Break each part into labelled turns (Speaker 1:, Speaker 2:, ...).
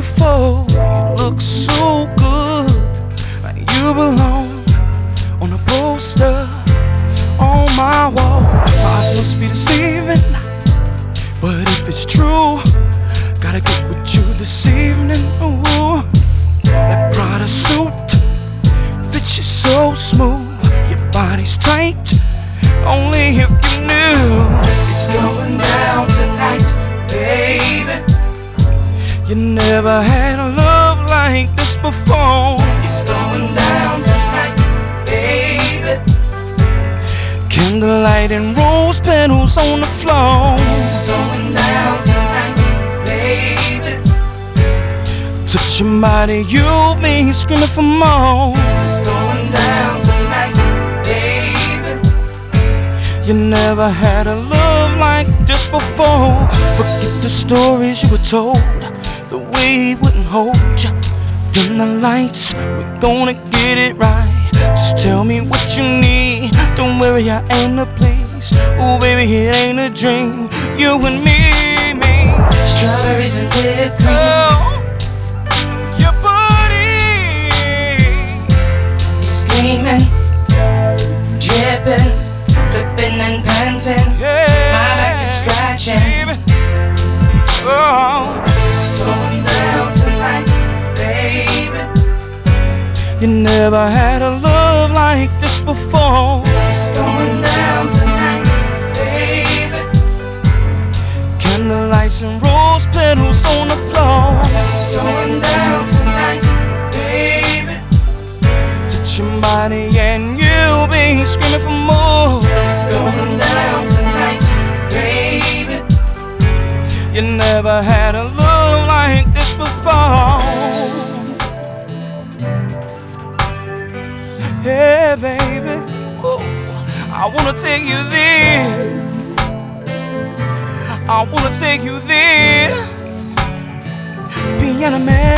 Speaker 1: before. You look so good, you belong on a poster on my wall. My eyes must be deceiving, but if it's true, gotta get with you this evening. Ooh, that Prada suit fits you so smooth. Your body's tight, only if you knew You never had a love like this before. It's
Speaker 2: going down tonight, baby.
Speaker 1: Candlelight and rose petals on the floor. It's
Speaker 2: going down tonight, baby.
Speaker 1: Touch your body, you me screaming for more. It's
Speaker 2: going down tonight, baby.
Speaker 1: You never had a love like this before. Forget the stories you were told the way wouldn't hold you. Dim the lights, we're gonna get it right. Just tell me what you need. Don't worry, I ain't the place. Oh, baby, it ain't a dream. You and me, me.
Speaker 2: Strawberries and whipped
Speaker 1: cream. Oh, never had a love like this before. It's
Speaker 2: going down tonight, baby.
Speaker 1: Candlelights and rose petals on the floor. It's
Speaker 2: going down tonight, baby.
Speaker 1: Touch your body and you'll be screaming for more. It's
Speaker 2: going down tonight, baby.
Speaker 1: You never had a love like this before. Yeah, baby. Ooh, I wanna take you there. I wanna take you there. Piano man.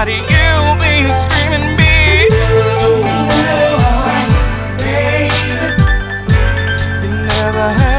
Speaker 1: inside of you be a screaming me. So well, baby, you never